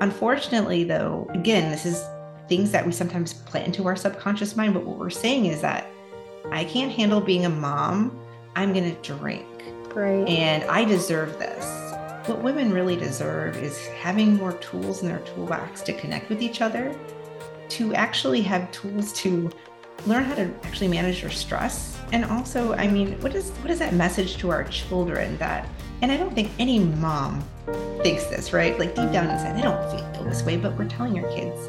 Unfortunately, though, again, this is things that we sometimes plant into our subconscious mind. But what we're saying is that I can't handle being a mom. I'm going to drink. Right. And I deserve this. What women really deserve is having more tools in their toolbox to connect with each other, to actually have tools to learn how to actually manage your stress. And also, I mean, what is what is that message to our children that and I don't think any mom thinks this, right? Like deep down inside, they don't feel this way, but we're telling our kids.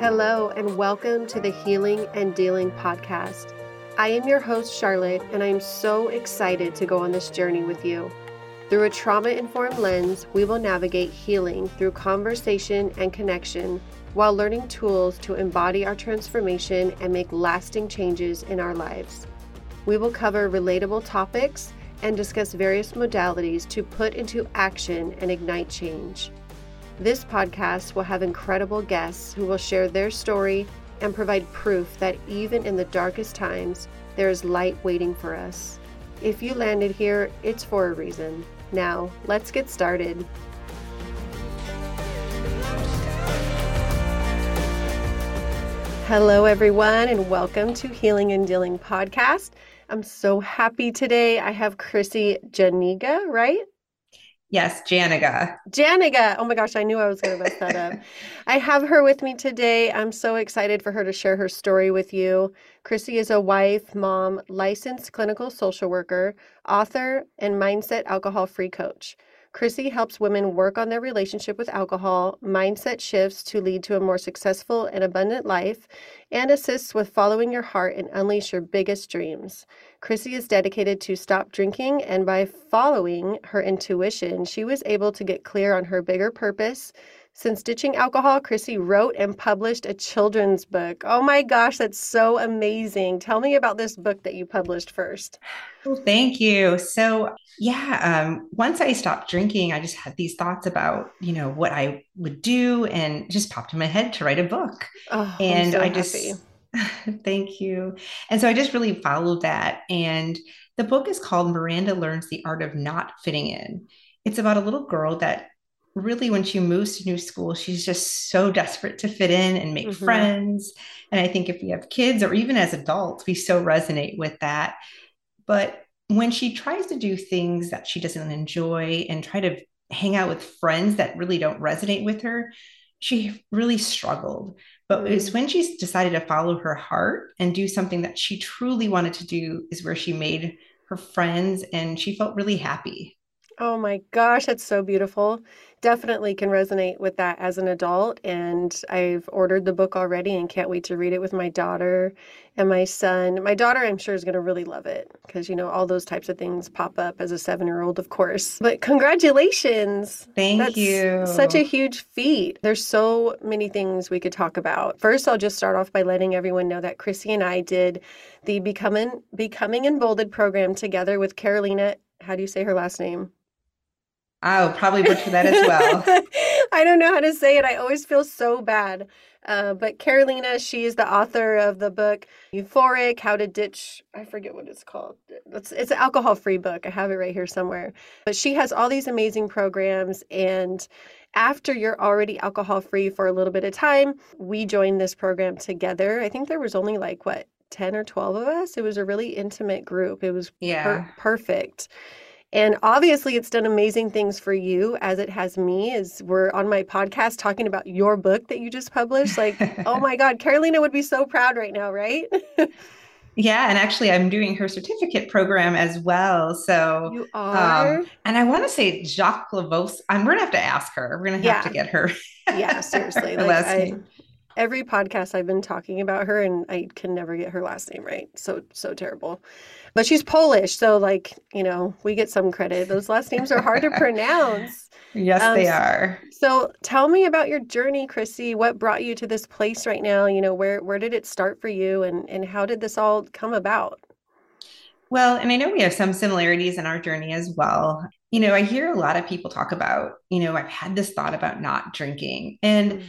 Hello, and welcome to the Healing and Dealing podcast. I am your host, Charlotte, and I am so excited to go on this journey with you. Through a trauma informed lens, we will navigate healing through conversation and connection while learning tools to embody our transformation and make lasting changes in our lives. We will cover relatable topics and discuss various modalities to put into action and ignite change. This podcast will have incredible guests who will share their story and provide proof that even in the darkest times, there is light waiting for us. If you landed here, it's for a reason. Now, let's get started. Hello, everyone, and welcome to Healing and Dealing Podcast. I'm so happy today. I have Chrissy Janiga, right? Yes, Janiga. Janiga. Oh my gosh, I knew I was going to mess that up. I have her with me today. I'm so excited for her to share her story with you. Chrissy is a wife, mom, licensed clinical social worker, author, and mindset alcohol free coach. Chrissy helps women work on their relationship with alcohol, mindset shifts to lead to a more successful and abundant life, and assists with following your heart and unleash your biggest dreams. Chrissy is dedicated to stop drinking, and by following her intuition, she was able to get clear on her bigger purpose. Since ditching alcohol, Chrissy wrote and published a children's book. Oh my gosh, that's so amazing. Tell me about this book that you published first. Well, thank you. So, yeah, um, once I stopped drinking, I just had these thoughts about, you know, what I would do and just popped in my head to write a book. Oh, and so I just. Thank you. And so I just really followed that. And the book is called Miranda Learns the Art of Not Fitting In. It's about a little girl that really, when she moves to new school, she's just so desperate to fit in and make Mhm. friends. And I think if we have kids or even as adults, we so resonate with that. But when she tries to do things that she doesn't enjoy and try to hang out with friends that really don't resonate with her, she really struggled. But it was when she decided to follow her heart and do something that she truly wanted to do, is where she made her friends and she felt really happy. Oh my gosh, that's so beautiful. Definitely can resonate with that as an adult. And I've ordered the book already and can't wait to read it with my daughter and my son. My daughter, I'm sure, is going to really love it because, you know, all those types of things pop up as a seven year old, of course. But congratulations. Thank That's you. such a huge feat. There's so many things we could talk about. First, I'll just start off by letting everyone know that Chrissy and I did the Becoming Becoming Emboldened program together with Karolina. How do you say her last name? I'll probably butcher that as well. I don't know how to say it. I always feel so bad. Uh, but Karolina, she is the author of the book Euphoric How to Ditch, I forget what it's called. It's, it's an alcohol free book. I have it right here somewhere. But she has all these amazing programs. And after you're already alcohol free for a little bit of time, we joined this program together. I think there was only like, what, 10 or 12 of us? It was a really intimate group. It was per- Yeah. perfect. And obviously, it's done amazing things for you as it has me. As we're on my podcast talking about your book that you just published. Like, oh my God, Karolina would be so proud right now, right? Yeah, and actually, I'm doing her certificate program as well. So, You are. um, and I want to say Jacques Lavos. I'm gonna have to ask her. We're gonna have Yeah. to get her. Yeah, seriously. her Like, last I, name. every podcast I've been talking about her, and I can never get her last name right. So, so terrible. But she's Polish. So, like, you know, we get some credit. Those last names are hard to pronounce. Yes, Um, they are. So tell me about your journey, Chrissy. What brought you to this place right now? You know, where where did it start for you and and how did this all come about? Well, and I know we have some similarities in our journey as well. You know, I hear a lot of people talk about, you know, I've had this thought about not drinking. And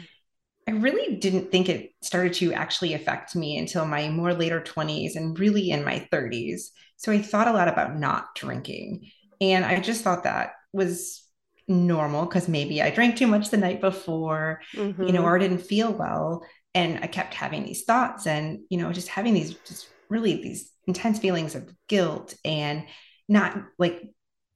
I really didn't think it started to actually affect me until my more later 20s and really in my 30s. So I thought a lot about not drinking. And I just thought that was normal because maybe I drank too much the night before, mm-hmm. you know, mm-hmm. or didn't feel well. And I kept having these thoughts and, you know, just having these just really these intense feelings of guilt and not like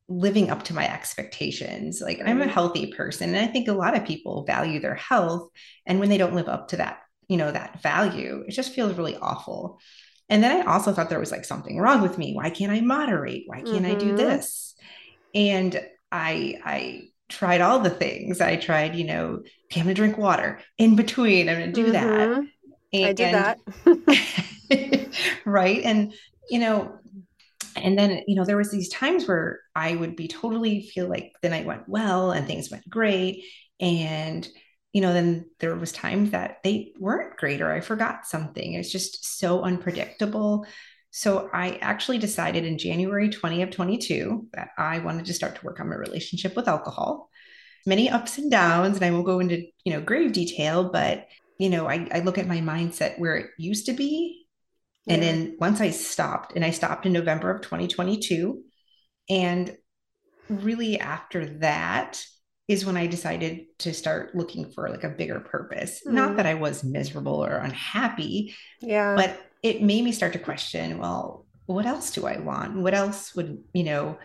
living up to my expectations. Like I'm a healthy person. And I think a lot of people value their health. And when they don't live up to that, you know, that value, it just feels really awful. And then I also thought there was like something wrong with me. Why can't I moderate? Why can't mm-hmm. I do mm-hmm. this? And I I tried all the things. I tried, you know, okay, I'm gonna drink water in between. I'm gonna do mm-hmm. that. And, I did that. right. And you know, and then you know there was these times where i would be totally feel like the night went well and things went great. And you know then there was times that they weren't great or i forgot something. It's just so unpredictable. So i actually decided in january 20 of 22 that i wanted to start to work on my relationship with alcohol. Many ups and downs and i won't go into you know grave detail but you know I, I look at my mindset where it used to be and then once I stopped, and I stopped in November of 2022. And really after that is when I decided to start looking for like a bigger purpose. Mm. Not that I was miserable or unhappy. Yeah. But it made me start to question, well, what else do I want? What else would, you know,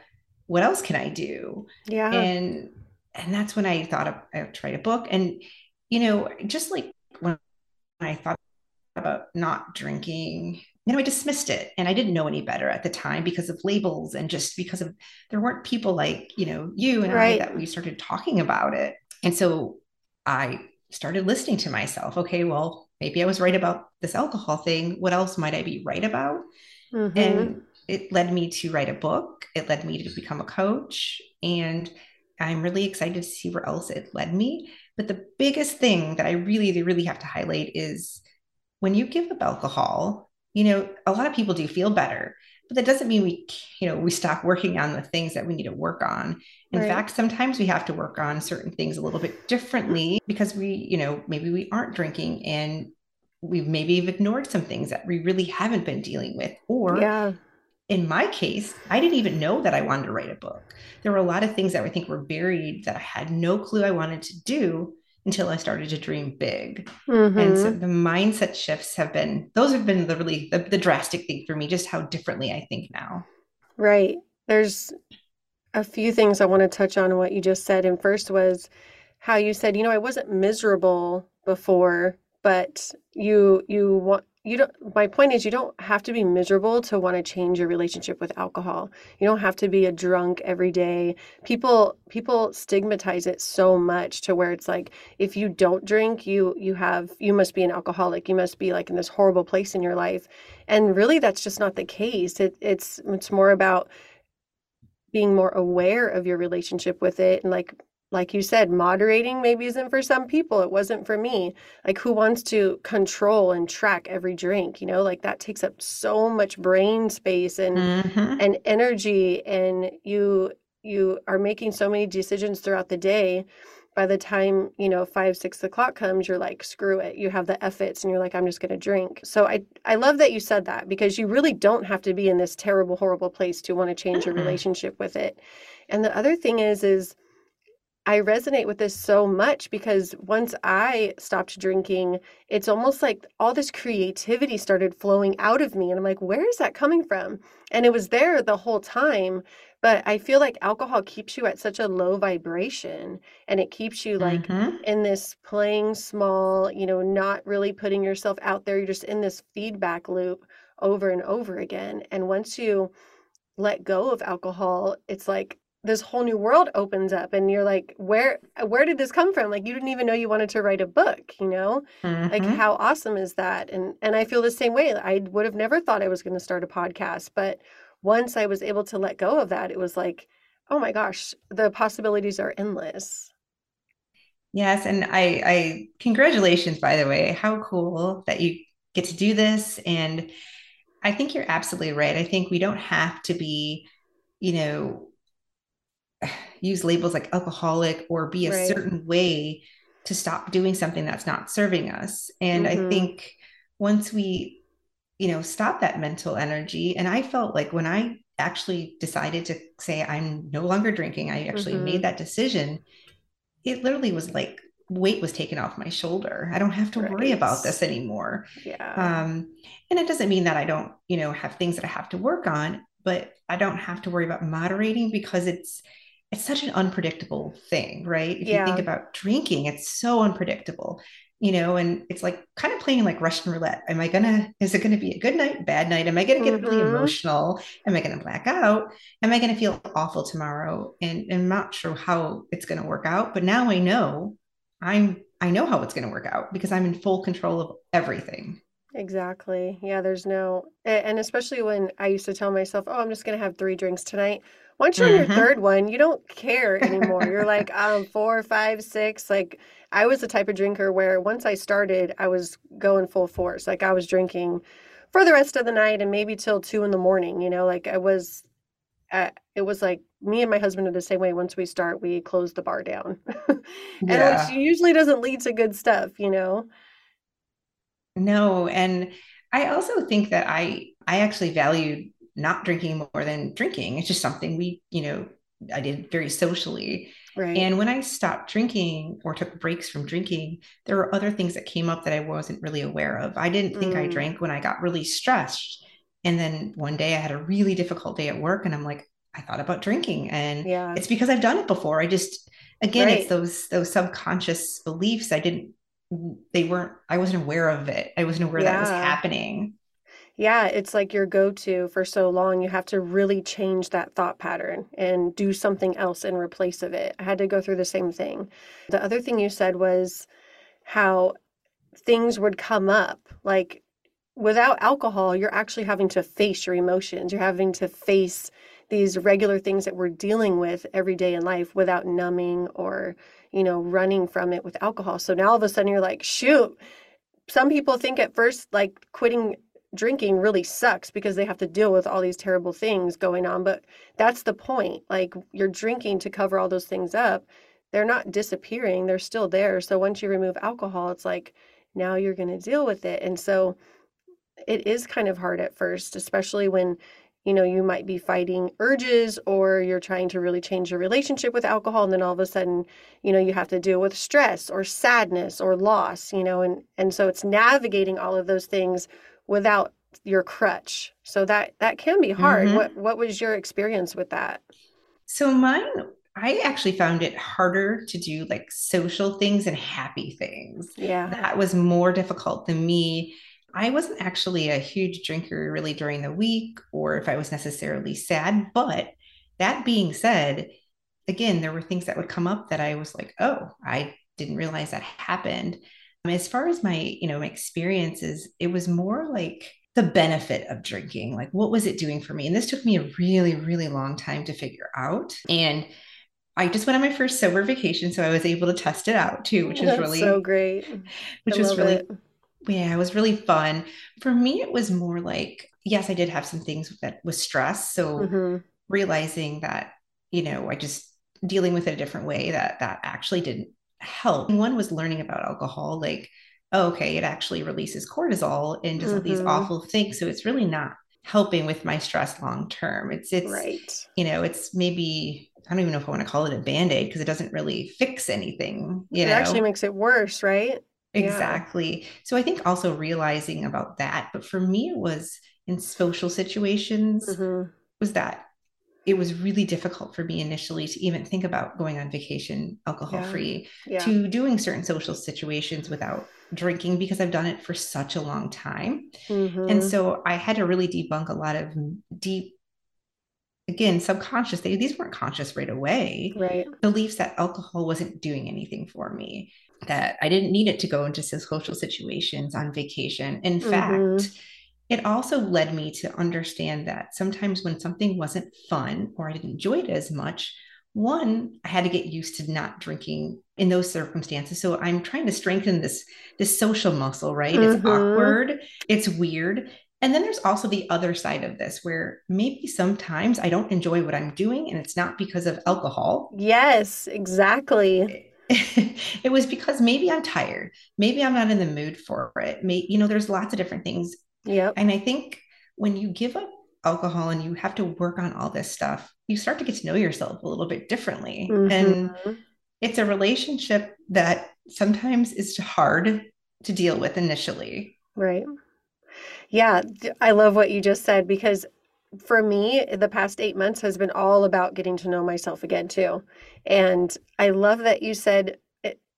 what else can I do? Yeah. And and that's when I thought of, I tried a book. And, you know, just like when I thought about not drinking you know, I dismissed it and I didn't know any better at the time because of labels and just because of there weren't people like, you know, you and right. I that we started talking about it. And so I started listening to myself. Okay, well, maybe I was right about this alcohol thing. What else might I be right about? Mm-hmm. And it led me to write a book. It led me to become a coach. And I'm really excited to see where else it led me. But the biggest thing that I really, really have to highlight is when you give up alcohol, you know, a lot of people do feel better, but that doesn't mean we, you know, we stop working on the things that we need to work on. In right. fact, sometimes we have to work on certain things a little bit differently because we, you know, maybe we aren't drinking and we've maybe have ignored some things that we really haven't been dealing with. Or yeah. in my case, I didn't even know that I wanted to write a book. There were a lot of things that I think were buried that I had no clue I wanted to do until I started to dream big. Mm-hmm. And so mm-hmm. the mindset shifts have been, those have been the really, the, the drastic thing for me, just how differently I think now. Right. There's a few things I want to touch on what you just said. And first was how you said, you know, I wasn't miserable before, but you, you want, you don't my point is you don't have to be miserable to want to change your relationship with alcohol. You don't have to be a drunk every day. People people stigmatize it so much to where it's like if you don't drink you you have you must be an alcoholic. You must be like in this horrible place in your life. And really that's just not the case. It, it's it's more about being more aware of your relationship with it and like like you said, moderating maybe isn't for some people. It wasn't for me. Like, who wants to control and track every drink? You know, like that takes up so much brain space and mm-hmm. and energy, and you you are making so many decisions throughout the day. By the time you know five six o'clock comes, you're like, screw it. You have the efforts, and you're like, I'm just gonna drink. So I I love that you said that because you really don't have to be in this terrible horrible place to want to change mm-hmm. your relationship with it. And the other thing is is I resonate with this so much because once I stopped drinking, it's almost like all this creativity started flowing out of me. And I'm like, where is that coming from? And it was there the whole time. But I feel like alcohol keeps you at such a low vibration and it keeps you like mm-hmm. in this playing small, you know, not really putting yourself out there. You're just in this feedback loop over and over again. And once you let go of alcohol, it's like this whole new world opens up and you're like where where did this come from? Like you didn't even know you wanted to write a book you know? Mm-hmm. like how awesome is that? And and i feel the same way. I would have never thought i was going to start a podcast but once i was able to let go of that it was like oh my gosh the possibilities are endless. Yes and i i congratulations by the way. How cool that you get to do this and i think you're absolutely right. I think we don't have to be you know use labels like alcoholic or be a right. certain way to stop doing something that's not serving us. And mm-hmm. I think once we you know, stop that mental energy. And I felt like when I actually decided to say I'm no longer drinking, I actually mm-hmm. made that decision. It literally was like weight was taken off my shoulder. I don't have to right. worry about this anymore. Yeah. Um, and it doesn't mean that I don't, you know, have things that I have to work on, but I don't have to worry about moderating because it's it's such an unpredictable thing, right? If yeah. you think about drinking, it's so unpredictable you know, and it's like kind of playing like Russian roulette. Am I gonna, is it gonna be a good night, bad night? Am I gonna get mm-hmm. really emotional? Am I gonna black out? Am I gonna feel awful tomorrow? And, and I'm not sure how it's gonna work out, but now I know I'm, I know how it's gonna work out because I'm in full control of everything. Exactly. Yeah, there's no, and especially when I used to tell myself, oh, I'm just to have three drinks tonight. Once you're mm-hmm. on your third one, you don't care anymore. you're like, um, four, five, six. Like, I was the type of drinker where once I started, I was going full force. Like, I was drinking for the rest of the night and maybe till two in the morning. You know, like I was, uh, it was like me and my husband are the same way. Once we start, we close the bar down, and yeah. which usually doesn't lead to good stuff. You know. No, and I also think that I I actually valued not drinking more than drinking. It's just something we, you know, I did very socially. Right. And when I stopped drinking or took breaks from drinking, there were other things that came up that I wasn't really aware of. I didn't think mm. I drank when I got really stressed. And then one day I had a really difficult day at work and I'm like, I thought about drinking. And yeah. it's because I've done it before. I just again, right. it's those those subconscious beliefs. I didn't they weren't I wasn't aware of it. I wasn't aware yeah. that was happening. Yeah, it's like your go to for so long. You have to really change that thought pattern and do something else in replace of it. I had to go through the same thing. The other thing you said was how things would come up. Like without alcohol, you're actually having to face your emotions. You're having to face these regular things that we're dealing with every day in life without numbing or, you know, running from it with alcohol. So now all of a sudden you're like, shoot, some people think at first like quitting drinking really sucks because they have to deal with all these terrible things going on. But that's the point. Like you're drinking to cover all those things up. They're not disappearing, they're still there. So once you remove alcohol, it's like now you're going to deal with it. And so it is kind of hard at first, especially when you know you might be fighting urges or you're trying to really change your relationship with alcohol and then all of a sudden you know you have to deal with stress or sadness or loss you know and and so it's navigating all of those things without your crutch. So that that can be hard. Mm-hmm. What what was your experience with that? So mine I actually found it harder to do like social things and happy things. Yeah. That was more difficult than me. I wasn't actually a huge drinker really during the week or if I was necessarily sad, but that being said, again, there were things that would come up that I was like, "Oh, I didn't realize that happened." As far as my, you know, my experiences, it was more like the benefit of drinking. Like, what was it doing for me? And this took me a really, really long time to figure out. And I just went on my first sober vacation, so I was able to test it out too, which was really so great. Which I was really, it. yeah, it was really fun. For me, it was more like, yes, I did have some things that was stress. So mm-hmm. realizing that, you know, I just dealing with it a different way that that actually didn't help. One was learning about alcohol, like, oh, okay, it actually releases cortisol and does mm-hmm. all these awful things. So it's really not helping with my stress long term. It's it's right. you know, it's maybe I don't even know if I want to call it a band-aid because it doesn't really fix anything. You know it know? actually makes it worse, right? Exactly. Yeah. So I think also realizing about that, but for me it was in social situations mm-hmm. was that it was really difficult for me initially to even think about going on vacation alcohol free yeah. yeah. to doing certain social situations without drinking because I've done it for such a long time. Mm-hmm. And so I had to really debunk a lot of deep again subconscious they, these weren't conscious right away right beliefs that alcohol wasn't doing anything for me that i didn't need it to go into social situations on vacation in mm-hmm. fact it also led me to understand that sometimes when something wasn't fun or I didn't enjoy it as much, one, I had to get used to not drinking in those circumstances. So I'm trying to strengthen this this social muscle, right? Mm-hmm. It's awkward, it's weird. And then there's also the other side of this where maybe sometimes I don't enjoy what I'm doing and it's not because of alcohol. Yes, exactly. it was because maybe I'm tired. Maybe I'm not in the mood for it. Maybe, you know, there's lots of different things Yeah. And I think when you give up alcohol and you have to work on all this stuff, you start to get to know yourself a little bit differently. Mm-hmm. And it's a relationship that sometimes is hard to deal with initially. Right. Yeah, I love what you just said because for me, the past eight months has been all about getting to know myself again, too. And I love that you said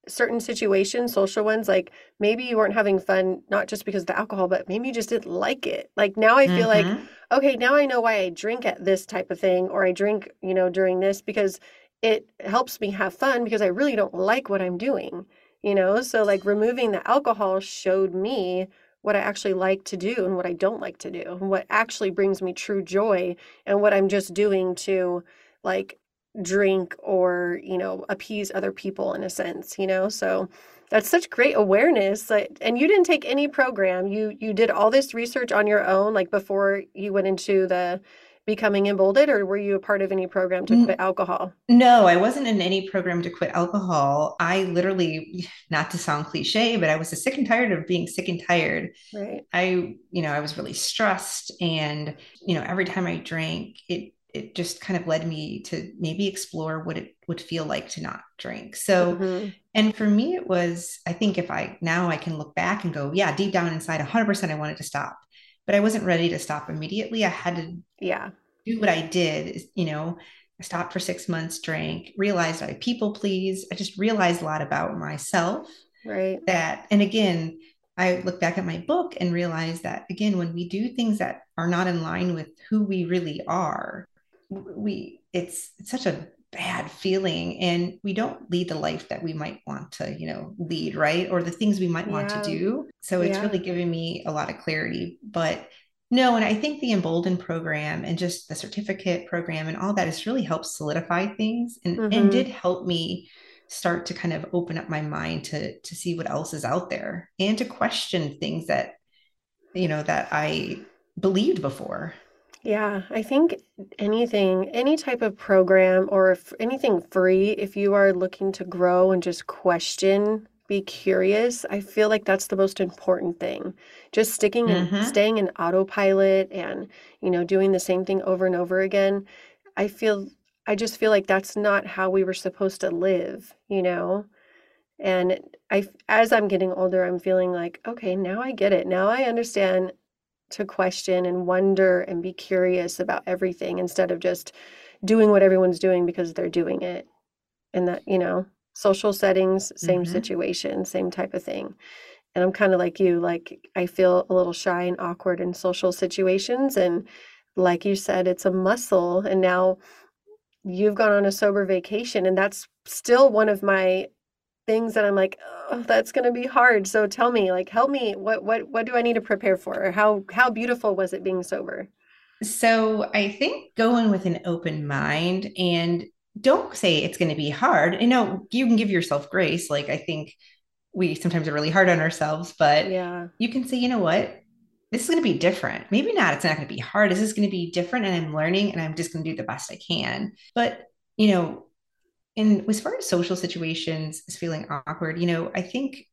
certain situations, social ones, like maybe you weren't having fun, not just because of the alcohol, but maybe you just didn't like it. Like now I feel mm-hmm. like, okay, now I know why I drink at this type of thing, or I drink, you know, during this because it helps me have fun because I really don't like what I'm doing, you know? So, like, removing the alcohol showed me what I actually like to do and what I don't like to do, and what actually brings me true joy, and what I'm just doing to, like, drink or, you know, appease other people in a sense, you know? So, that's such great awareness that, and you didn't take any program. You you did all this research on your own like before you went into the becoming emboldened or were you a part of any program to quit alcohol? No i wasn't in any program to quit alcohol. I literally not to sound cliche but i was sick and tired of being sick and tired. Right. I you know i was really stressed and you know every time i drank it it just kind of led me to maybe explore what it would feel like to not drink so mm-hmm. and for me it was i think if i now i can look back and go yeah deep down inside 100% i wanted to stop but I wasn't ready to stop immediately. I had to yeah do what I did. You know, I stopped for six months, drank, realized I people please. I just realized a lot about myself. Right. That and again, I look back at my book and realize that again, when we do things that are not in line with who we really are, we it's, it's such a bad feeling and we don't lead the life that we might want to you know lead right? Or the things we might want to do. So it's yeah. really giving me a lot of clarity. But no and i think the embolden program and just the certificate program and all that has really helped solidify things and, mm-hmm. and did help me start to kind of open up my mind to to see what else is out there and to question things that you know that i believed before yeah, I think anything, any type of program or if anything free, if you are looking to grow and just question, be curious, I feel like that's the most important thing. Just sticking and mm-hmm. staying in autopilot and, you know, doing the same thing over and over again. I feel I just feel like that's not how we were supposed to live, you know? And I as I'm getting older, I'm feeling like, okay, now I get it. Now I understand to question and wonder and be curious about everything instead of just doing what everyone's doing because they're doing it. And that, you know, social settings, same mm-hmm. situation, same type of thing. And I'm kind of like you, like I feel a little shy and awkward in social situations. And like you said, it's a muscle. And now you've gone on a sober vacation, and that's still one of my things that I'm like, oh, that's going to be hard. So tell me, like, help me. What what what do I need to prepare for? Or how how beautiful was it being sober? So I think going with an open mind and don't say it's going to be hard. You know, you can give yourself grace. Like I think we sometimes are really hard on ourselves, but yeah, you can say, you know what, this is going to be different. Maybe not. It's not going to be hard. This is going to be different, and I'm learning, and I'm just going to do the best I can. But you know, and as far as social situations is feeling awkward, you know, I think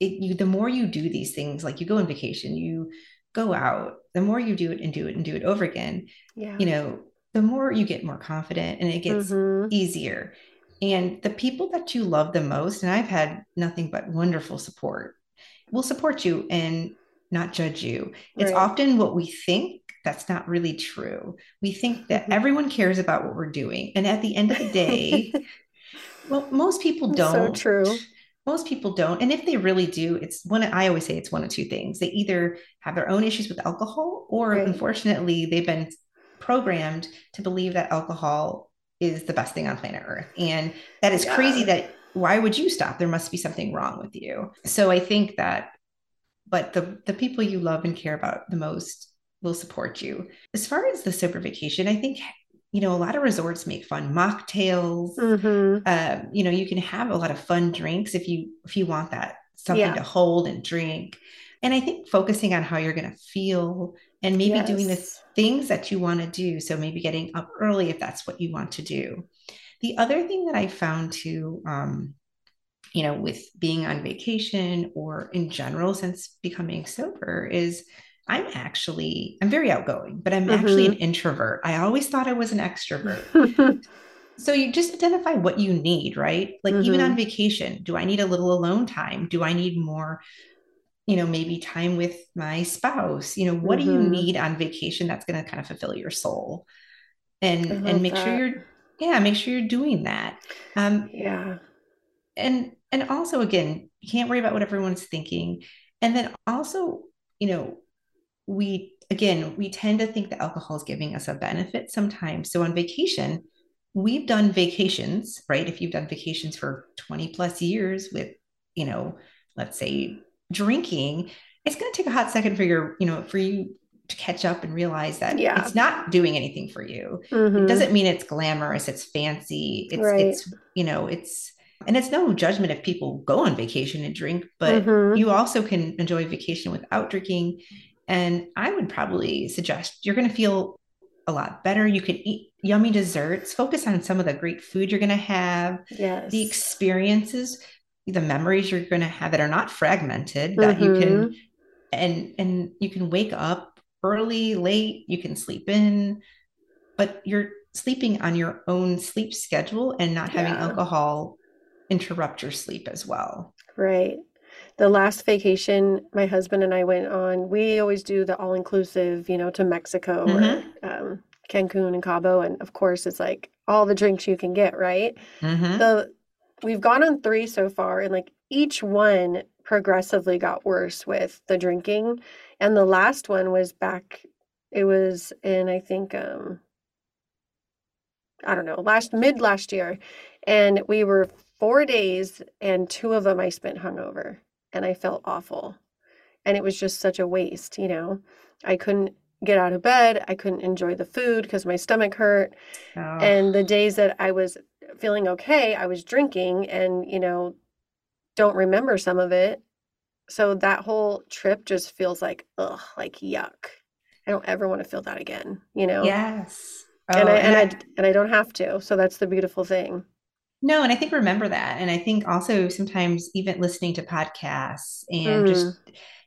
it, you the more you do these things, like you go on vacation, you go out, the more you do it and do it and do it over again, yeah. you know, the more you get more confident and it gets mm-hmm. easier. And the people that you love the most, and I've had nothing but wonderful support, will support you and not judge you. It's often what we think that's not really true. We think that mm-hmm. everyone cares about what we're doing. And at the end of the day, well, most people don't. So true. Most people don't. And if they really do, it's one, I always say it's one of two things. They either have their own issues with alcohol, or right. unfortunately, they've been programmed to believe that alcohol is the best thing on planet Earth. And that is yeah. crazy that why would you stop? There must be something wrong with you. So I think that, but the the people you love and care about the most will support you. As far as the sober vacation, I think you know a lot of resorts make fun mocktails. Mm-hmm. Um, you know, you can have a lot of fun drinks if you if you want that something yeah. to hold and drink. And I think focusing on how you're going to feel and maybe yes. doing the things that you want to do. So maybe getting up early if that's what you want to do. The other thing that I found too, um, you know, with being on vacation or in general since becoming sober is I'm actually, I'm very outgoing, but I'm mm-hmm. actually an introvert. I always thought I was an extrovert. so you just identify what you need, right? Like mm-hmm. even on mm-hmm. vacation, do I need a little alone time? Do I need more, you know, maybe time with my spouse? You know, what mm-hmm. do you mm-hmm. need on vacation that's going to kind of fulfill your soul? And and make that. sure you're yeah, make sure you're doing that. Um yeah. And and also again, you can't worry about what everyone's thinking. And then also, you know, we again we tend to think that alcohol is giving us a benefit sometimes so on vacation we've done vacations right if you've done vacations for 20 plus years with you know let's say drinking it's going to take a hot second for your you know for you to catch up and realize that yeah. it's not doing anything for you mm-hmm. it doesn't mean it's glamorous it's fancy it's right. it's you know it's and it's no judgment if people go on vacation and drink but mm-hmm. you also can enjoy vacation without drinking and I would probably suggest you're going to feel a lot better. You could eat yummy desserts, focus on some of the great food you're going to have, yes. the experiences, the memories you're going to have that are not fragmented, that mm-hmm. you can mm-hmm. and and you can wake up early, late, you can sleep in, but you're sleeping on your own sleep schedule and not having yeah. alcohol interrupt your sleep as well. Right the last vacation my husband and I went on, we always do the all inclusive, you know, to Mexico mm-hmm. or um, Cancun and Cabo, and of course it's like all the drinks you can get, right? Mm-hmm. The we've gone on three so far, and like each one progressively got worse with the drinking, and the last one was back. It was in I think um I don't know last mid last year, and we were four days, and two of them I spent hungover and I felt awful. And it was just such a waste, you know. I couldn't get out of bed. I couldn't enjoy the food because my stomach hurt. Oh. And the days that I was feeling okay, I was drinking and, you know, don't remember some of it. So that whole trip just feels like, ugh, like yuck. I don't ever want to feel that again, you know? Yes. Oh, and I, and, and I, and I don't have to. So that's the beautiful thing. No, and I think remember that. And I think also sometimes even listening to podcasts and mm. just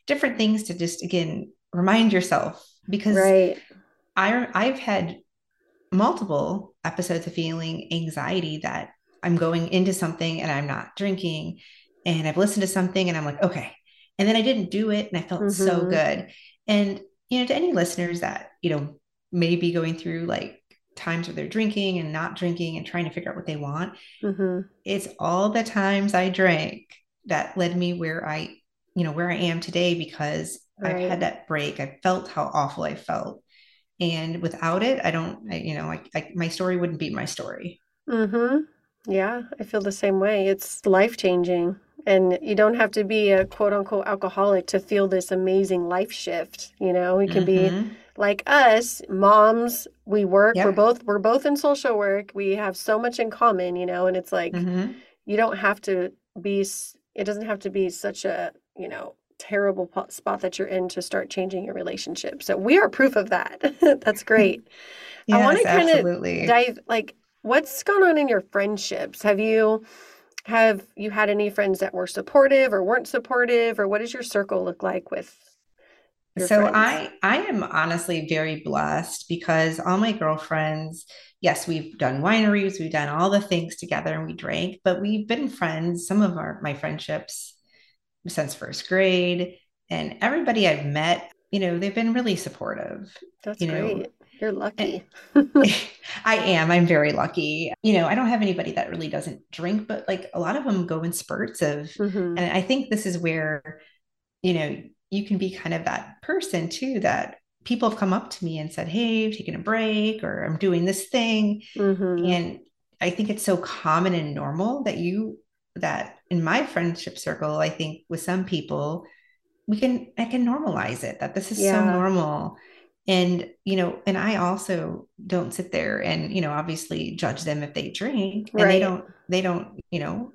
different things to just again remind yourself because right. I I've had multiple episodes of feeling anxiety that I'm going into something and I'm not drinking and I've listened to something and I'm like, okay. And then I didn't do it and I felt mm-hmm. so good. And you know, to any listeners that, you know, may be going through like times where they're drinking and not drinking and trying to figure out what they want. Mm-hmm. It's all the times I drank that led me where I, you know, where I am today because right. I've had that break. I felt how awful I felt. And without it, I don't, I, you know, I, I, my story wouldn't be my story. Mm-hmm. Yeah, I feel the same way. It's life changing. And you don't have to be a quote unquote alcoholic to feel this amazing life shift. You know, you can mm-hmm. be like us moms we work we're both we're both in social work. We have so much in common you know? And it's like mm-hmm. you don't have to be it doesn't have to be such a you know terrible spot that you're in to start changing your relationship. So we are proof of that. That's great. Yes, i want to kind of dive like what's going on in your friendships? Have you have you had any friends that were supportive or weren't supportive or what does your circle look like with so friends? I I am honestly very blessed because all my girlfriends, yes, we've done wineries, we've done all the things together and we drank, but we've been friends, some of our my friendships since first grade and everybody I've met, you know, they've been really supportive. That's you great. You're lucky. I am. I'm very lucky. You know, I don't have anybody that really doesn't drink, but like a lot of them go in spurts of, mm-hmm. and I think this is where, you know, you can be kind of that person too that people have come up to me and said, Hey, taking a break or I'm doing this thing. Mm-hmm. And I think it's so common and normal that you, that in my friendship circle, I think with some people, we can, I can normalize it that this is yeah. so normal. And, you know, and I also don't sit there and, you know, obviously judge them if they drink and right. they don't, they don't, you know,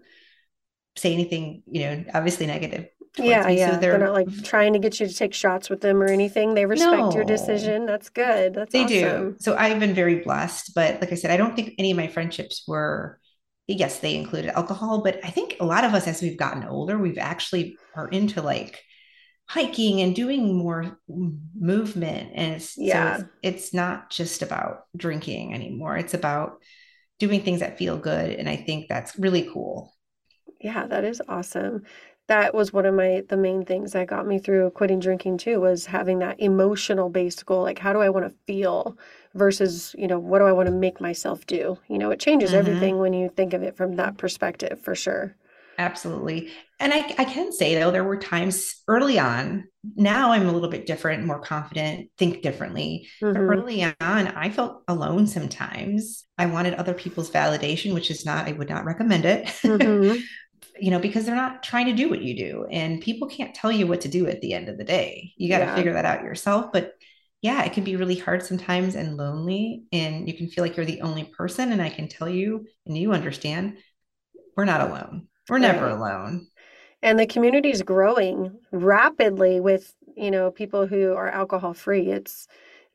say anything, you know, obviously negative yeah, me. yeah. So they're, they're, not like trying to get you to take shots with them or anything. They respect no, your decision. That's good. That's they awesome. do. So I've been very blessed. But like I said, I don't think any of my friendships were. Yes, they included alcohol, but I think a lot of us, as we've gotten older, we've actually are into like hiking and doing more movement and it's, Yeah. so it's, it's not just about drinking anymore it's about doing things that feel good and i think that's really cool Yeah, that is awesome. That was one of my the main things that got me through quitting drinking too, was having that emotional based goal. Like, how do I want to feel versus, you know, what do I want to make myself do? You know, it changes hmm everything when you think of it from that perspective, for sure. Absolutely. And I, I can say though, there were times early on, now I'm a little bit different, more confident, think differently. But Mm-hmm. early on, I felt alone sometimes. I wanted other people's validation, which is not, I would not recommend it, Mm-hmm. you know, because they're not trying to do what you do. And people can't tell you what to do at the end of the day. You got to Yeah. figure that out yourself. But yeah, it can be really hard sometimes and lonely. And you can feel like you're the only person. And I can tell you, and you understand, we're not alone. We're never Right. alone. And the community is growing rapidly with, you know, people who are alcohol free. It's,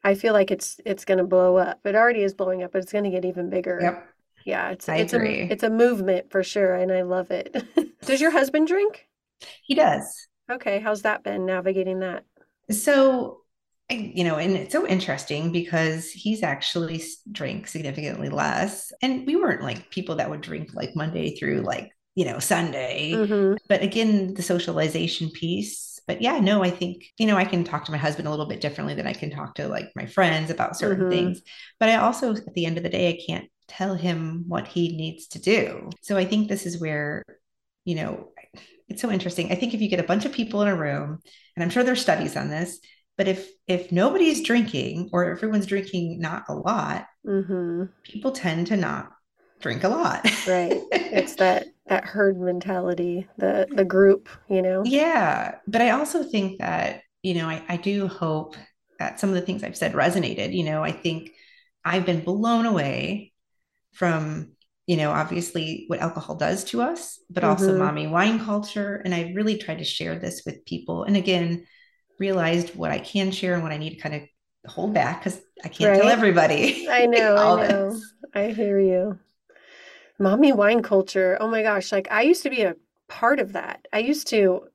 I feel like it's it's going to blow up. It already is blowing up, but it's going to get even bigger. Yep. Yeah, it's I it's a it's a movement for sure, and I love it. Does your husband drink? He does. Okay, how's that been navigating that? So, you know, and it's so interesting because he's actually drank significantly less. And we weren't like people that would drink like Monday through like, you know, Sunday. Mm-hmm. But again, the socialization piece. But yeah, no, I think, you know, I can talk to my husband a little bit differently than I can talk to like my friends about certain Mhm. things. But I also, at the end of the day, I can't tell him what he needs to do. So I think this is where, you know, it's so interesting. I think if you get a bunch of people in a room, and I'm sure there's studies on this, but if if nobody's drinking or everyone's drinking not a lot, Mm-hmm. people tend to not drink a lot. Right. It's that that herd mentality, the the group, you know. Yeah, but I also think that, you know, I, I do hope that some of the things I've said resonated. You know, I think I've been blown away from, you know, obviously what alcohol does to us, but also Mhm. mommy wine culture. And I really tried to share this with people. And again, realized what I can share and what I need to kind of hold back because I can't tell everybody I know, I know. this. I hear you. Mommy wine culture. Oh my gosh, like I used to be a part of that. I used to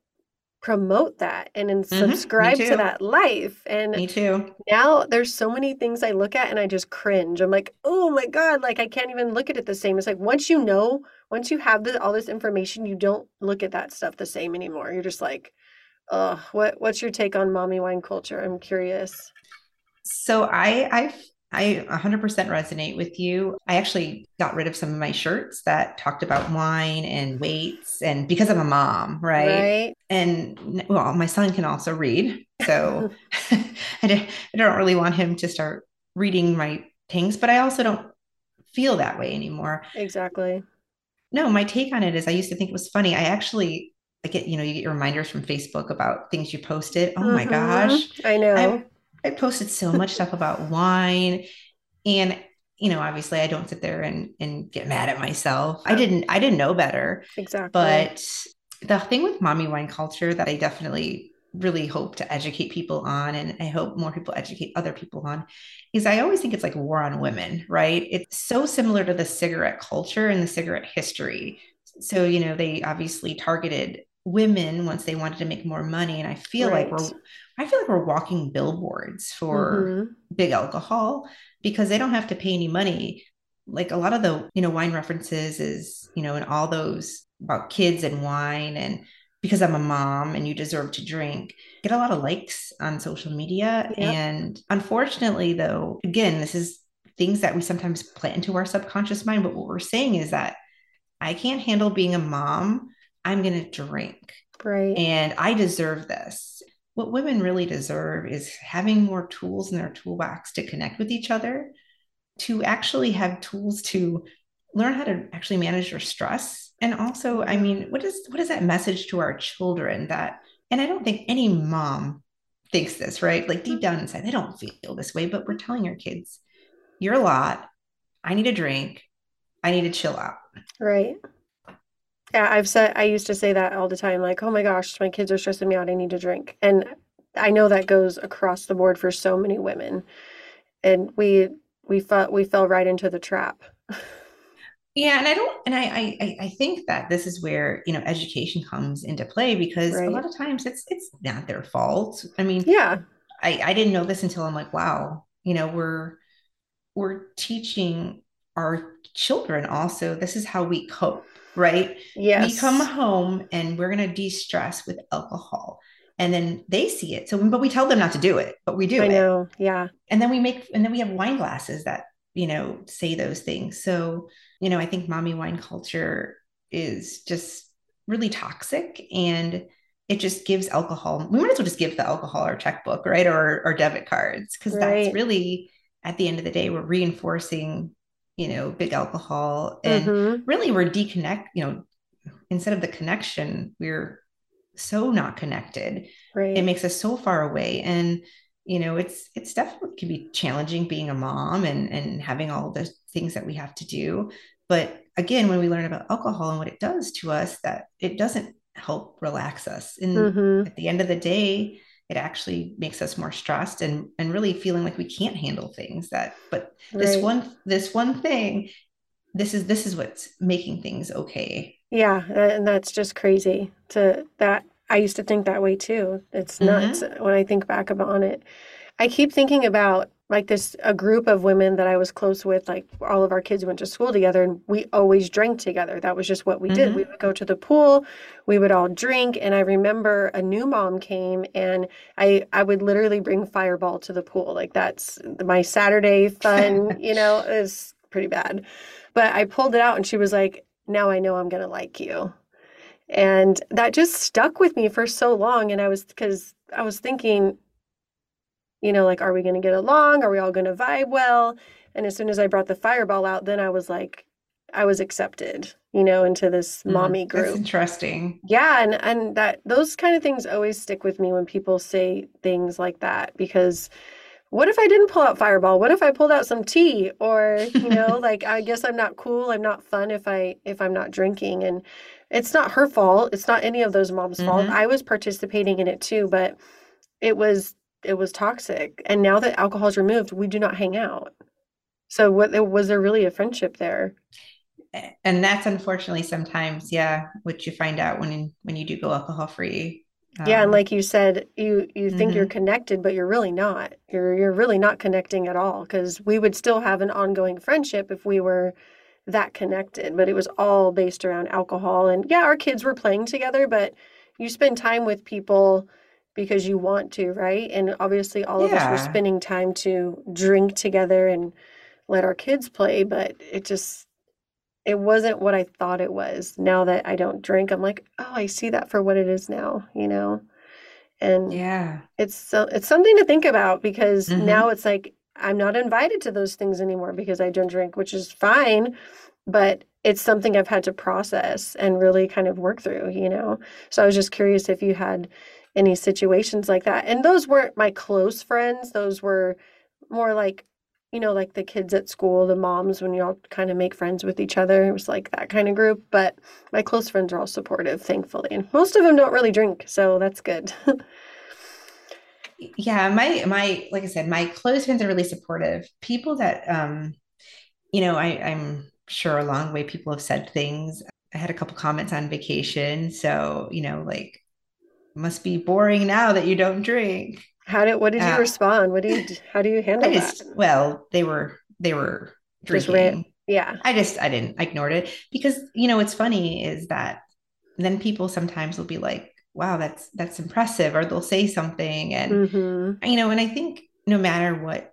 promote that and then Mhm, me subscribe to that life. And Me too. now there's so many things I look at and I just cringe. I'm like, oh my God, like I can't even look at it the same. It's like once you know, once you have this, all this information, you don't look at that stuff the same anymore. You're just like, oh, what what's your take on mommy wine culture? I'm curious. So I I I 100% resonate with you. I actually got rid of some of my shirts that talked about wine and weights and because I'm a mom, right? Right? And well, my son can also read. So I don't, really want him to start reading my things, but I also don't feel that way anymore. Exactly. No, my take on it is I used to think it was funny. I actually I get, you know, you get your reminders from Facebook about things you posted. Oh my Mhm. gosh. I know. I've I posted so much stuff about wine and you know obviously I don't sit there and and get mad at myself. I didn't I didn't know better. Exactly. But the thing with mommy wine culture that I definitely really hope to educate people on and I hope more people educate other people on is I always think it's like war on women, right? It's so similar to the cigarette culture and the cigarette history. So, you know, they obviously targeted women once they wanted to make more money and I feel like we're I feel like we're walking billboards for Mhm. big alcohol because they don't have to pay any money. Like a lot of the, you know, wine references is, you know, and all those about kids and wine and because I'm a mom and you deserve to drink, get a lot of likes on social media. Yep. And unfortunately, though, again, this is things that we sometimes plant into our subconscious mind. But what we're saying is that I can't handle being a mom. I'm going to drink Right. and I deserve this. What women really deserve is having more tools in their toolbox to connect with each other, to actually have tools to learn how to actually manage your stress. And also, I mean, what is what is that message to our children that, and I don't think any mom thinks this, right? Like deep down inside, they don't feel this way, but we're telling our kids, you're a lot. I need a drink. I need to chill out. Right. Yeah, I've said I used to say that all the time, like, oh my gosh, my kids are stressing me out, I need to drink. And I know that goes across the board for so many women. And we we fell we fell right into the trap. Yeah, and I don't, and I, I, I think that this is where you know education comes into play because right. a lot of times it's it's not their fault. I mean, yeah, I, I didn't know this until I'm like, wow, you know, we're we're teaching our children also this is how we cope, right? Yes. We come home and we're gonna de-stress with alcohol. And then they see it. So, but we tell them not to do it, but we do I it. know. Yeah. And then we make, and then we have wine glasses that you know, say those things. So, you know, I think mommy wine culture is just really toxic and it just gives alcohol. We might as well just give the alcohol our checkbook, right? Or our debit cards, because right. that's really at the end of the day, we're reinforcing, you know, big alcohol. And mm-hmm. really we're deconnect, you know, instead of the connection, we're so not connected. Right. It makes us so far away. And you know it's it's definitely can be challenging being a mom and and having all the things that we have to do but again when we learn about alcohol and what it does to us that it doesn't help relax us and mm-hmm. at the end of the day it actually makes us more stressed and and really feeling like we can't handle things that but right. this one this one thing this is this is what's making things okay yeah and that's just crazy to that I used to think that way too. It's nuts mm-hmm. when I think back on it. I keep thinking about like this a group of women that I was close with, like all of our kids went to school together and we always drank together. That was just what we mm-hmm. did. We would go to the pool, we would all drink. And I remember a new mom came and I I would literally bring fireball to the pool. Like that's my Saturday fun, you know, is pretty bad. But I pulled it out and she was like, Now I know I'm gonna like you. And that just stuck with me for so long. And I was, because I was thinking, you know, like, are we going to get along? Are we all going to vibe well? And as soon as I brought the fireball out, then I was like, I was accepted, you know, into this mm, mommy group. That's interesting. Yeah, and and that those kind of things always stick with me when people say things like that because what if I didn't pull out fireball? What if I pulled out some tea or, you know, like I guess I'm not cool, I'm not fun if I if I'm not drinking and it's not her fault. It's not any of those moms' mm-hmm. fault. I was participating in it too, but it was it was toxic. And now that alcohol is removed, we do not hang out. So what was there really a friendship there? And that's unfortunately sometimes, yeah, what you find out when when you do go alcohol free. Um, yeah, and um, like you said, you you think mm-hmm. you're connected, but you're really not. You're you're really not connecting at all because we would still have an ongoing friendship if we were that connected, but it was all based around alcohol. And yeah, our kids were playing together, but you spend time with people because you want to, right? And obviously, all yeah. of us were spending time to drink together and let our kids play, but it just, it wasn't what I thought it was. Now that I don't drink, I'm like, oh, I see that for what it is now, you know? And yeah, it's so, it's something to think about because mm-hmm. now it's like I'm not invited to those things anymore because I don't drink, which is fine, but it's something I've had to process and really kind of work through, you know. So I was just curious if you had any situations like that. And those weren't my close friends, those were more like you know, like the kids at school, the moms, when you all kind of make friends with each other. It was like that kind of group. But my close friends are all supportive, thankfully. And most of them don't really drink. So that's good. yeah my my like i said my close friends are really supportive people that um you know i i'm sure along the way people have said things i had a couple comments on vacation so you know like must be boring now that you don't drink. How did what did you uh, respond? What do you how do you handle I just, that? well they were they were drinking. yeah. I just i didn't i ignored it. Because you know what's funny is that then people sometimes will be like wow that's that's impressive or they'll say something and mm-hmm. you know and i think no matter what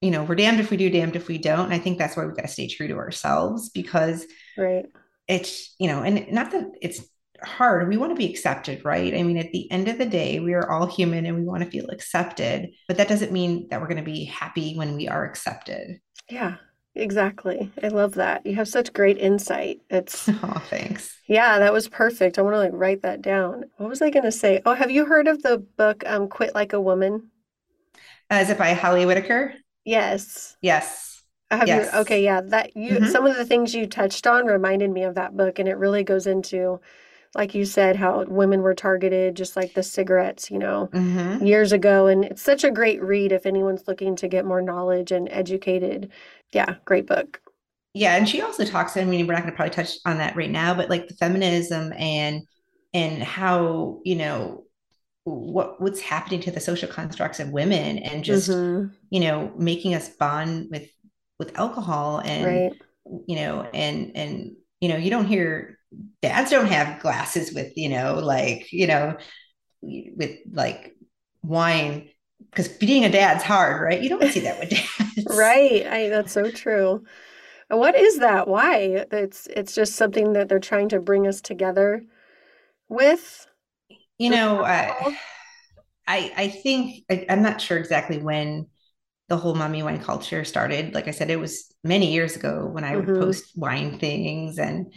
you know we're damned if we do damned if we don't. And i think that's why we've got to stay true to ourselves because right. it's you know and not that it's hard we want to be accepted right i mean at the end of the day we are all human and we want to feel accepted but that doesn't mean that we're going to be happy when we are accepted yeah Exactly. I love that. You have such great insight. It's Oh, thanks. Yeah, that was perfect. I want to like write that down. What was I going to say? Oh, have you heard of the book um Quit Like a Woman? Uh, is it by Holly Whitaker? Yes. Yes. Have yes. you okay, yeah. That you mm-hmm. some of the things you touched on reminded me of that book and it really goes into like you said, how women were targeted, just like the cigarettes, you know, mm-hmm. years ago. And it's such a great read if anyone's looking to get more knowledge and educated. Yeah, great book. yeah, and she also talks. I mean, we're not going to probably touch on that right now, but like the feminism and and how you know what what's happening to the social constructs of women and just mm-hmm. you know making us bond with with alcohol and right. you know and and you know you don't hear dads don't have glasses with you know like you know with like wine because being a dad's hard right? You don't see that with dads. Right. I, that's so true. What is that? Why? It's it's just something that they're trying to bring us together with? You know I, I i think I, i'm not sure exactly when the whole mommy wine culture started. Like i said it was many years ago when i would mm-hmm. post wine things and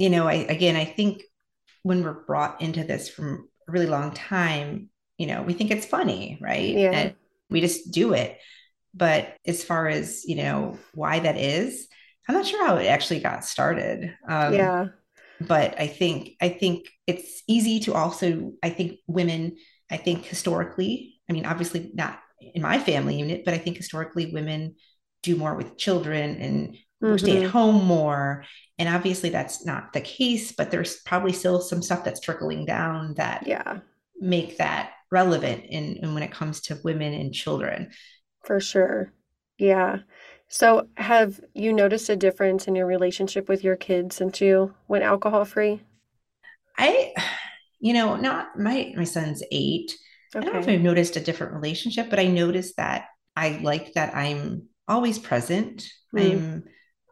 you know i again i think when we're brought into this from a really long time you know we think it's funny right? Yeah. and we just do it. But as far as you know why that is i'm not sure how it actually got started. Um, yeah. but i think i think it's easy to also i think women i think historically i mean obviously not in my family unit but i think historically women do more with children and mm-hmm. stay at mm-hmm. home more and obviously that's not the case but there's probably still some stuff that's trickling down that yeah make that relevant in, in when it comes to women and children for sure yeah so, have you noticed a difference in your relationship with your kids since you went alcohol free? I, you know, not my my son's eight. Okay. I don't know if I've noticed a different relationship, but I noticed that I like that I'm always present. Mm. I'm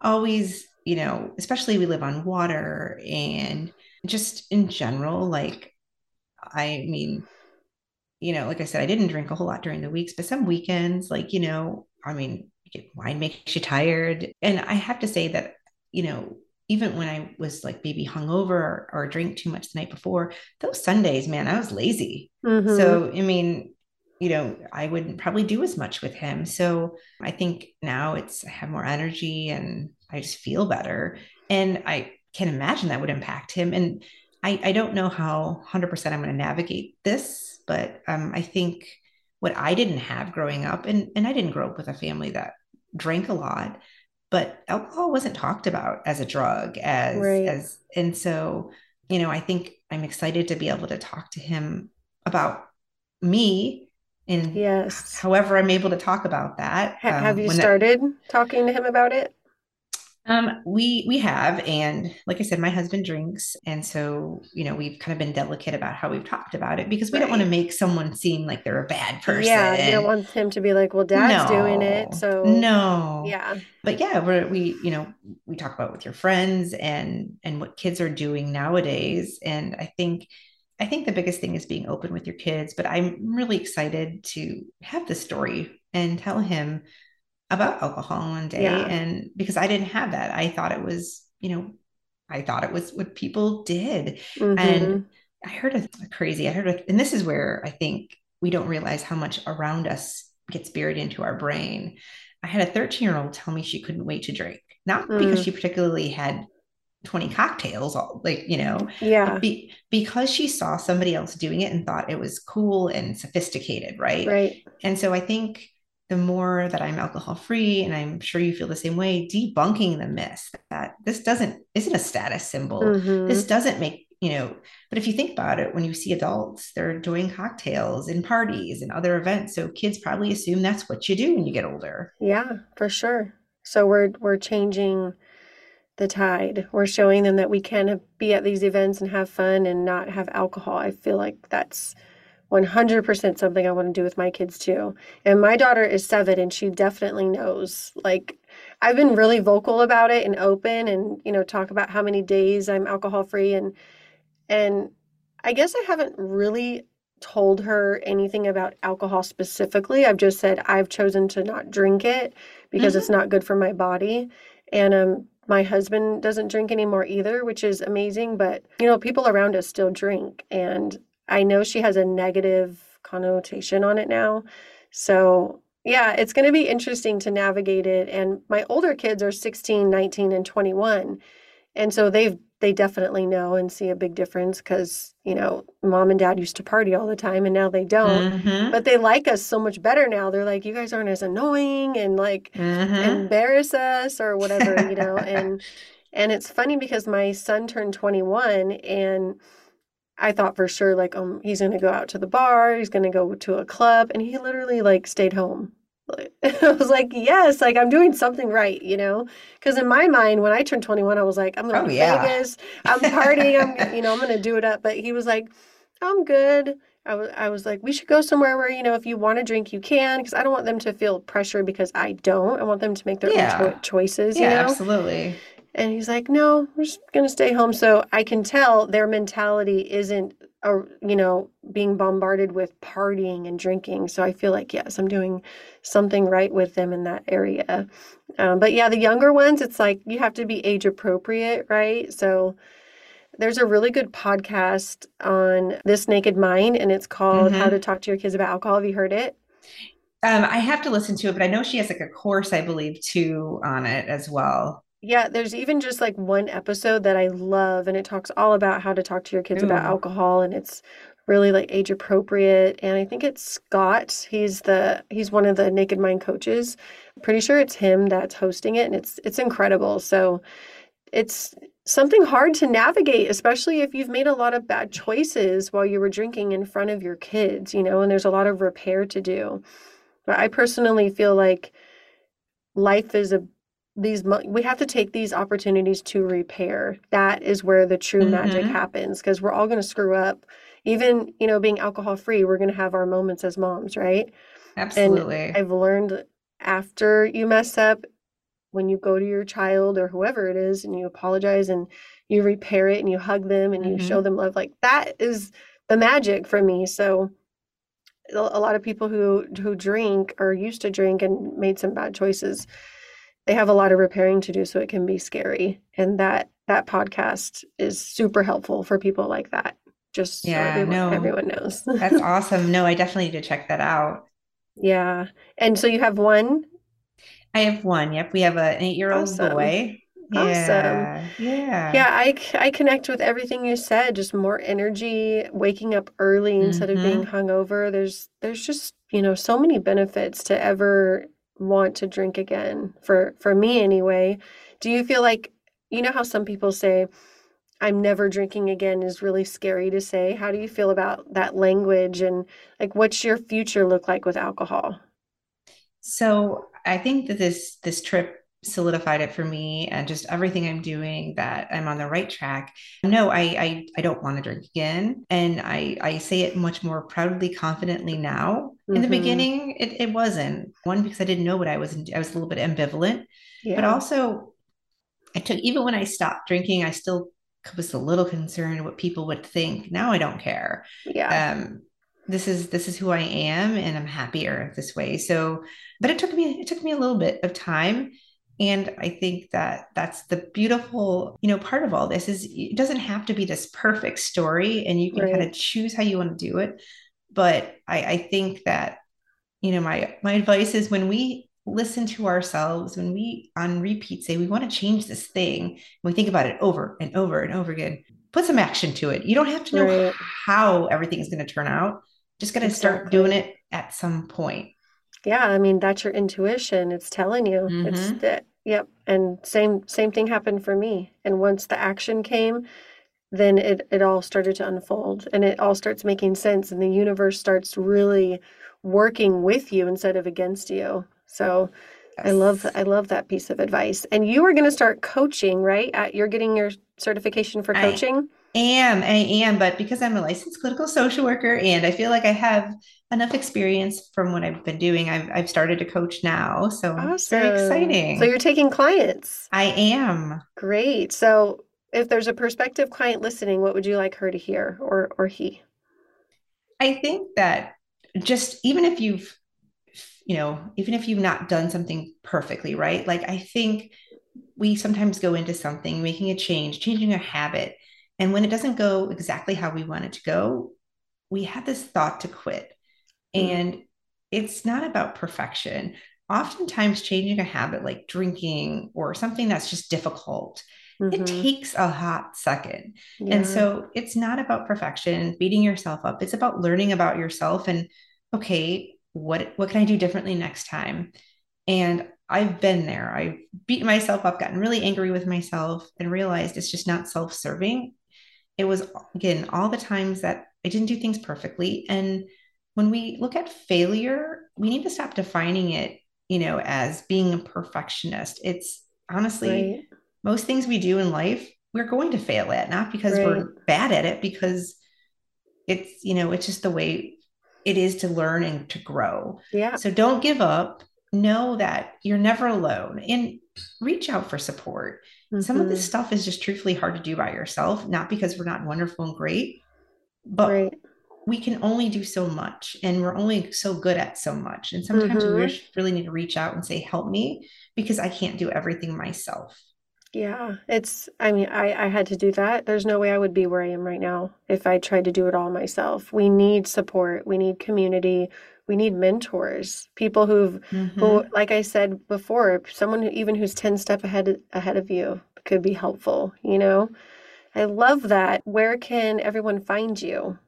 always, you know, especially we live on water and just in general, like, I mean, you know, like I said, I didn't drink a whole lot during the weeks, but some weekends, like, you know, I mean, wine makes you tired. And I have to say that, you know, even when I was like maybe hungover or, or drink too much the night before, those Sundays, man, I was lazy. Mm-hmm. So, I mean, you know, I wouldn't probably do as much with him. So I think now it's, I have more energy and I just feel better. And I can imagine that would impact him. And I, I don't know how 100% I'm going to navigate this, but um, I think what I didn't have growing up, and, and I didn't grow up with a family that drank a lot, but alcohol wasn't talked about as a drug as right. as and so, you know, I think I'm excited to be able to talk to him about me and yes however i'm able to talk about that have um, you started that, talking to him about it um, we we have, and like I said, my husband drinks, and so you know we've kind of been delicate about how we've talked about it because we right. don't want to make someone seem like they're a bad person. Yeah, you don't want him to be like, "Well, Dad's no, doing it," so no, yeah. But yeah, we're, we you know we talk about with your friends and and what kids are doing nowadays, and I think I think the biggest thing is being open with your kids. But I'm really excited to have the story and tell him about alcohol one day yeah. and because I didn't have that I thought it was you know I thought it was what people did mm-hmm. and I heard a, a crazy I heard a, and this is where I think we don't realize how much around us gets buried into our brain I had a 13 year old tell me she couldn't wait to drink not mm. because she particularly had 20 cocktails all like you know yeah be, because she saw somebody else doing it and thought it was cool and sophisticated right right and so i think the more that I'm alcohol free, and I'm sure you feel the same way, debunking the myth that this doesn't isn't a status symbol. Mm-hmm. This doesn't make you know. But if you think about it, when you see adults, they're doing cocktails and parties and other events, so kids probably assume that's what you do when you get older. Yeah, for sure. So we're we're changing the tide. We're showing them that we can be at these events and have fun and not have alcohol. I feel like that's 100% something I want to do with my kids too. And my daughter is seven and she definitely knows. Like, I've been really vocal about it and open and, you know, talk about how many days I'm alcohol free. And, and I guess I haven't really told her anything about alcohol specifically. I've just said I've chosen to not drink it because mm-hmm. it's not good for my body. And, um, my husband doesn't drink anymore either, which is amazing. But, you know, people around us still drink. And I know she has a negative connotation on it now. So, yeah, it's going to be interesting to navigate it. And my older kids are 16, 19, and 21. and so they've they definitely know and see a big difference because you know mom and dad used to party all the time and now they don't Mhm. but they like us so much better now they're like you guys aren't as annoying and like Mhm. embarrass us or whatever you know and and it's funny because my son turned 21 and i thought for sure like um he's going to go out to the bar he's going to go to a club and he literally like stayed home i was like yes like i'm doing something right you know because in my mind when i turned 21 i was like i'm going Oh, to yeah. vegas i'm partying i'm you know i'm going to do it up but he was like i'm good I was, I was like, we should go somewhere where, you know, if you want to drink, you can, because I don't want them to feel pressure because I don't. I want them to make their Yeah. own cho- choices, you yeah, know? absolutely. And he's like, no, we're just going to stay home. So I can tell their mentality isn't, a, you know, being bombarded with partying and drinking. So I feel like, yes, I'm doing something right with them in that area. Um, but yeah, the younger ones, it's like you have to be age appropriate, right? So there's a really good podcast on This Naked Mind, and it's called How Mhm. to Talk to Your Kids About Alcohol. Have you heard it? Um, I have to listen to it, but I know she has like a course, I believe, too, on it as well. Yeah, there's even just like one episode that I love, and it talks all about how to talk to your kids about alcohol, and it's really like age appropriate. And I think it's Scott. He's the he's one of the Naked Mind coaches. I'm pretty sure it's him that's hosting it, and it's it's incredible. So it's something hard to navigate, especially if you've made a lot of bad choices while you were drinking in front of your kids, you know, and there's a lot of repair to do. But I personally feel like life is a these we have to take these opportunities to repair that is where the true magic Mhm. happens because we're all going to screw up even you know being alcohol free we're going to have our moments as moms right Absolutely. i've learned after you mess up when you go to your child or whoever it is and you apologize and you repair it and you hug them and you Mhm. show them love like that is the magic for me so a lot of people who who drink or used to drink and made some bad choices they have a lot of repairing to do so it can be scary and that that podcast is super helpful for people like that just so Yeah, everyone, no. everyone knows That's awesome. No, I definitely need to check that out. yeah and so you have one I have one. Yep, we have a- an eight-year-old Awesome. boy. Awesome. Yeah, yeah. yeah I, I connect with everything you said just more energy waking up early instead of being mm-hmm. hungover there's there's just you know so many benefits to ever want to drink again for for me anyway. Do you feel like you know how some people say i'm never drinking again is really scary to say? How do you feel about that language and like what's your future look like with alcohol? So I think that this this trip solidified it for me and just everything I'm doing that I'm on the right track. No, I I, I don't want to drink again. And I, I say it much more proudly, confidently now. In the Mhm. beginning, it, it wasn't. One, because I didn't know what I was I was a little bit ambivalent, yeah but also I took even when I stopped drinking, I still was a little concerned what people would think. Now I don't care. yeah um this is this is who I am and I'm happier this way. So, but it took me it took me a little bit of time and I think that that's the beautiful, you know, part of all this is it doesn't have to be this perfect story and you can kind of choose how you want to do it. But I, I think that, you know, my my advice is when we listen to ourselves, when we on repeat say we want to change this thing, we think about it over and over and over again, put some action to it. You don't have to know Right. how everything's going to turn out. Just got to start doing it at some point. Yeah, I mean that's your intuition. It's telling you. It's Mhm. that yep. And same same thing happened for me. And once the action came, then it it all started to unfold and it all starts making sense and the universe starts really working with you instead of against you. So I love I love that piece of advice. And you are going to start coaching, right? At, you're getting your certification for coaching? Am, I am, but because I'm a licensed clinical social worker and I feel like I have enough experience from what I've been doing, I've I've started to coach now. So it's very exciting. So you're taking clients. I am. Great. So if there's a prospective client listening, what would you like her to hear or or he? I think that just even if you've, you know, even if you've not done something perfectly, right? Like I think we sometimes go into something, making a change, changing a habit. And when it doesn't go exactly how we want it to go, we have this thought to quit. Mm. And it's not about perfection. Oftentimes, changing a habit like drinking or something that's just difficult mm-hmm. it takes a hot second. Yeah. And so it's not about perfection, beating yourself up. It's about learning about yourself and okay, what what can I do differently next time? And I've been there. I've beaten myself up, gotten really angry with myself, and realized it's just not self serving. It was, again, all the times that I didn't do things perfectly. And when we look at failure, we need to stop defining it, you know, as being a perfectionist. It's honestly right. most things we do in life, we're going to fail at, not because right. we're bad at it, because it's, you know, it's just the way it is to learn and to grow. Yeah. So don't give up know that you're never alone and reach out for support. Mm-hmm. Some of this mm-hmm. stuff is just truthfully hard to do by yourself, not because we're not wonderful and great, but right. we can only do so much and we're only so good at so much. And sometimes mm-hmm. we really need to reach out and say, help me because I can't do everything myself. Yeah, it's, I mean, I, I had to do that. There's no way I would be where I am right now if I tried to do it all myself. We need support, we need community, we need mentors people who've mm-hmm. who like i said before someone who, even who's 10 step ahead ahead of you could be helpful you know i love that where can everyone find you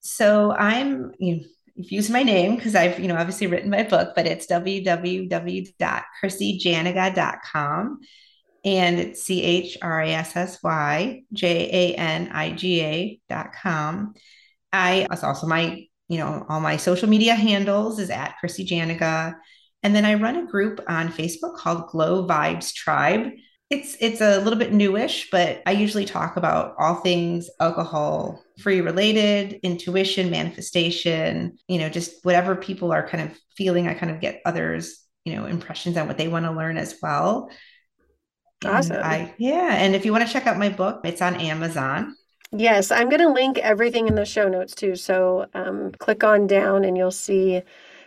so i'm you know, you've used my name because I've, you know, obviously written my book, but it's www.chrissyjaniga.com and it's C H R A S S Y J A N I G A dot com. I, also my you know, all my social media handles is at Chrissy Janiga. And then I run a group on Facebook called Glow Vibes Tribe. It's it's a little bit newish, but I usually talk about all things alcohol free related, intuition, manifestation, you know, just whatever people are kind of feeling. I kind of get others, you know, impressions on what they want to learn as well. Awesome. And I yeah, and if you want to check out my book, it's on Amazon. Yes, I'm going to link everything in the show notes too. So um, click on down and you'll see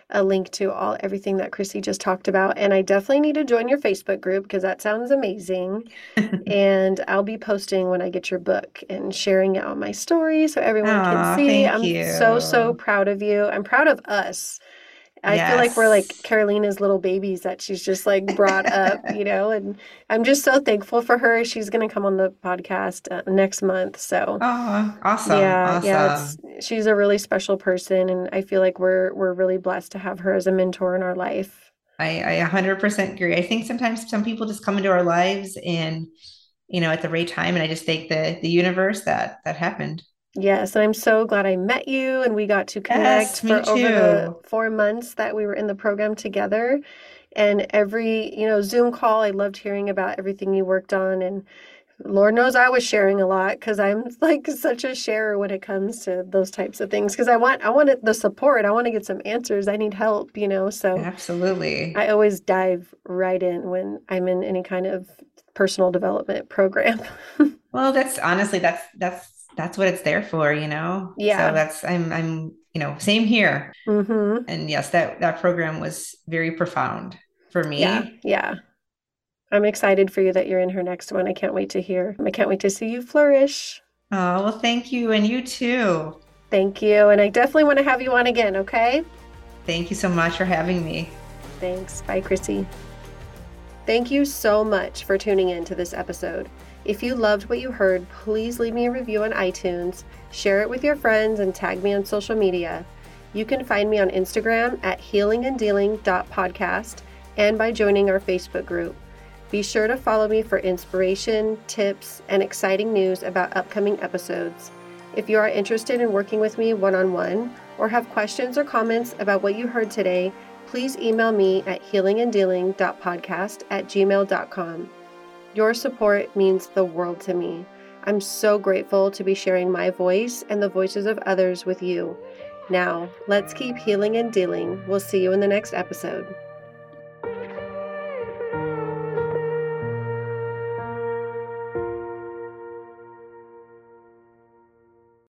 a link to all everything that Chrissy just talked about. And I definitely need to join your Facebook group because that sounds amazing. and I'll be posting when I get your book and sharing it on my story so everyone Aww, can see. I'm you. so, so proud of you. I'm proud of us I yes. feel like we're like Karolina's little babies that she's just like brought up, you know, and I'm just so thankful for her. She's going to come on the podcast uh, next month. So, oh, awesome. Yeah. Awesome. Yeah. she's a really special person. And I feel like we're, we're really blessed to have her as a mentor in our life. I, I 100% agree. I think sometimes some people just come into our lives and, you know, at the right time. And I just think the, the universe that, that happened. Yes, and I'm so glad I met you and we got to connect yes, for over the four months that we were in the program together. And every, you know, Zoom call, I loved hearing about everything you worked on. And Lord knows I was sharing a lot because I'm like such a sharer when it comes to those types of things. Because I want, I want the support. I want to get some answers. I need help, you know. So absolutely, I always dive right in when I'm in any kind of personal development program. well, that's honestly that's that's that's what it's there for, you know? Yeah. So that's, I'm, I'm, you know, same here. Mm-hmm. And yes, that, that program was very profound for me. Yeah. Yeah. I'm excited for you that you're in her next one. I can't wait to hear. I can't wait to see you flourish. Oh, well, thank you. And you too. Thank you. And I definitely want to have you on again, okay? Thank you so much for having me. Thanks. Bye, Chrissy. Thank you so much for tuning in to this episode. If you loved what you heard, please leave me a review on iTunes, share it with your friends, and tag me on social media. You can find me on Instagram at healinganddealing.podcast and by joining our Facebook group. Be sure to follow me for inspiration, tips, and exciting news about upcoming episodes. If you are interested in working with me one on one or have questions or comments about what you heard today, please email me at healinganddealing.podcast at gmail.com. Your support means the world to me. I'm so grateful to be sharing my voice and the voices of others with you. Now, let's keep healing and dealing. We'll see you in the next episode.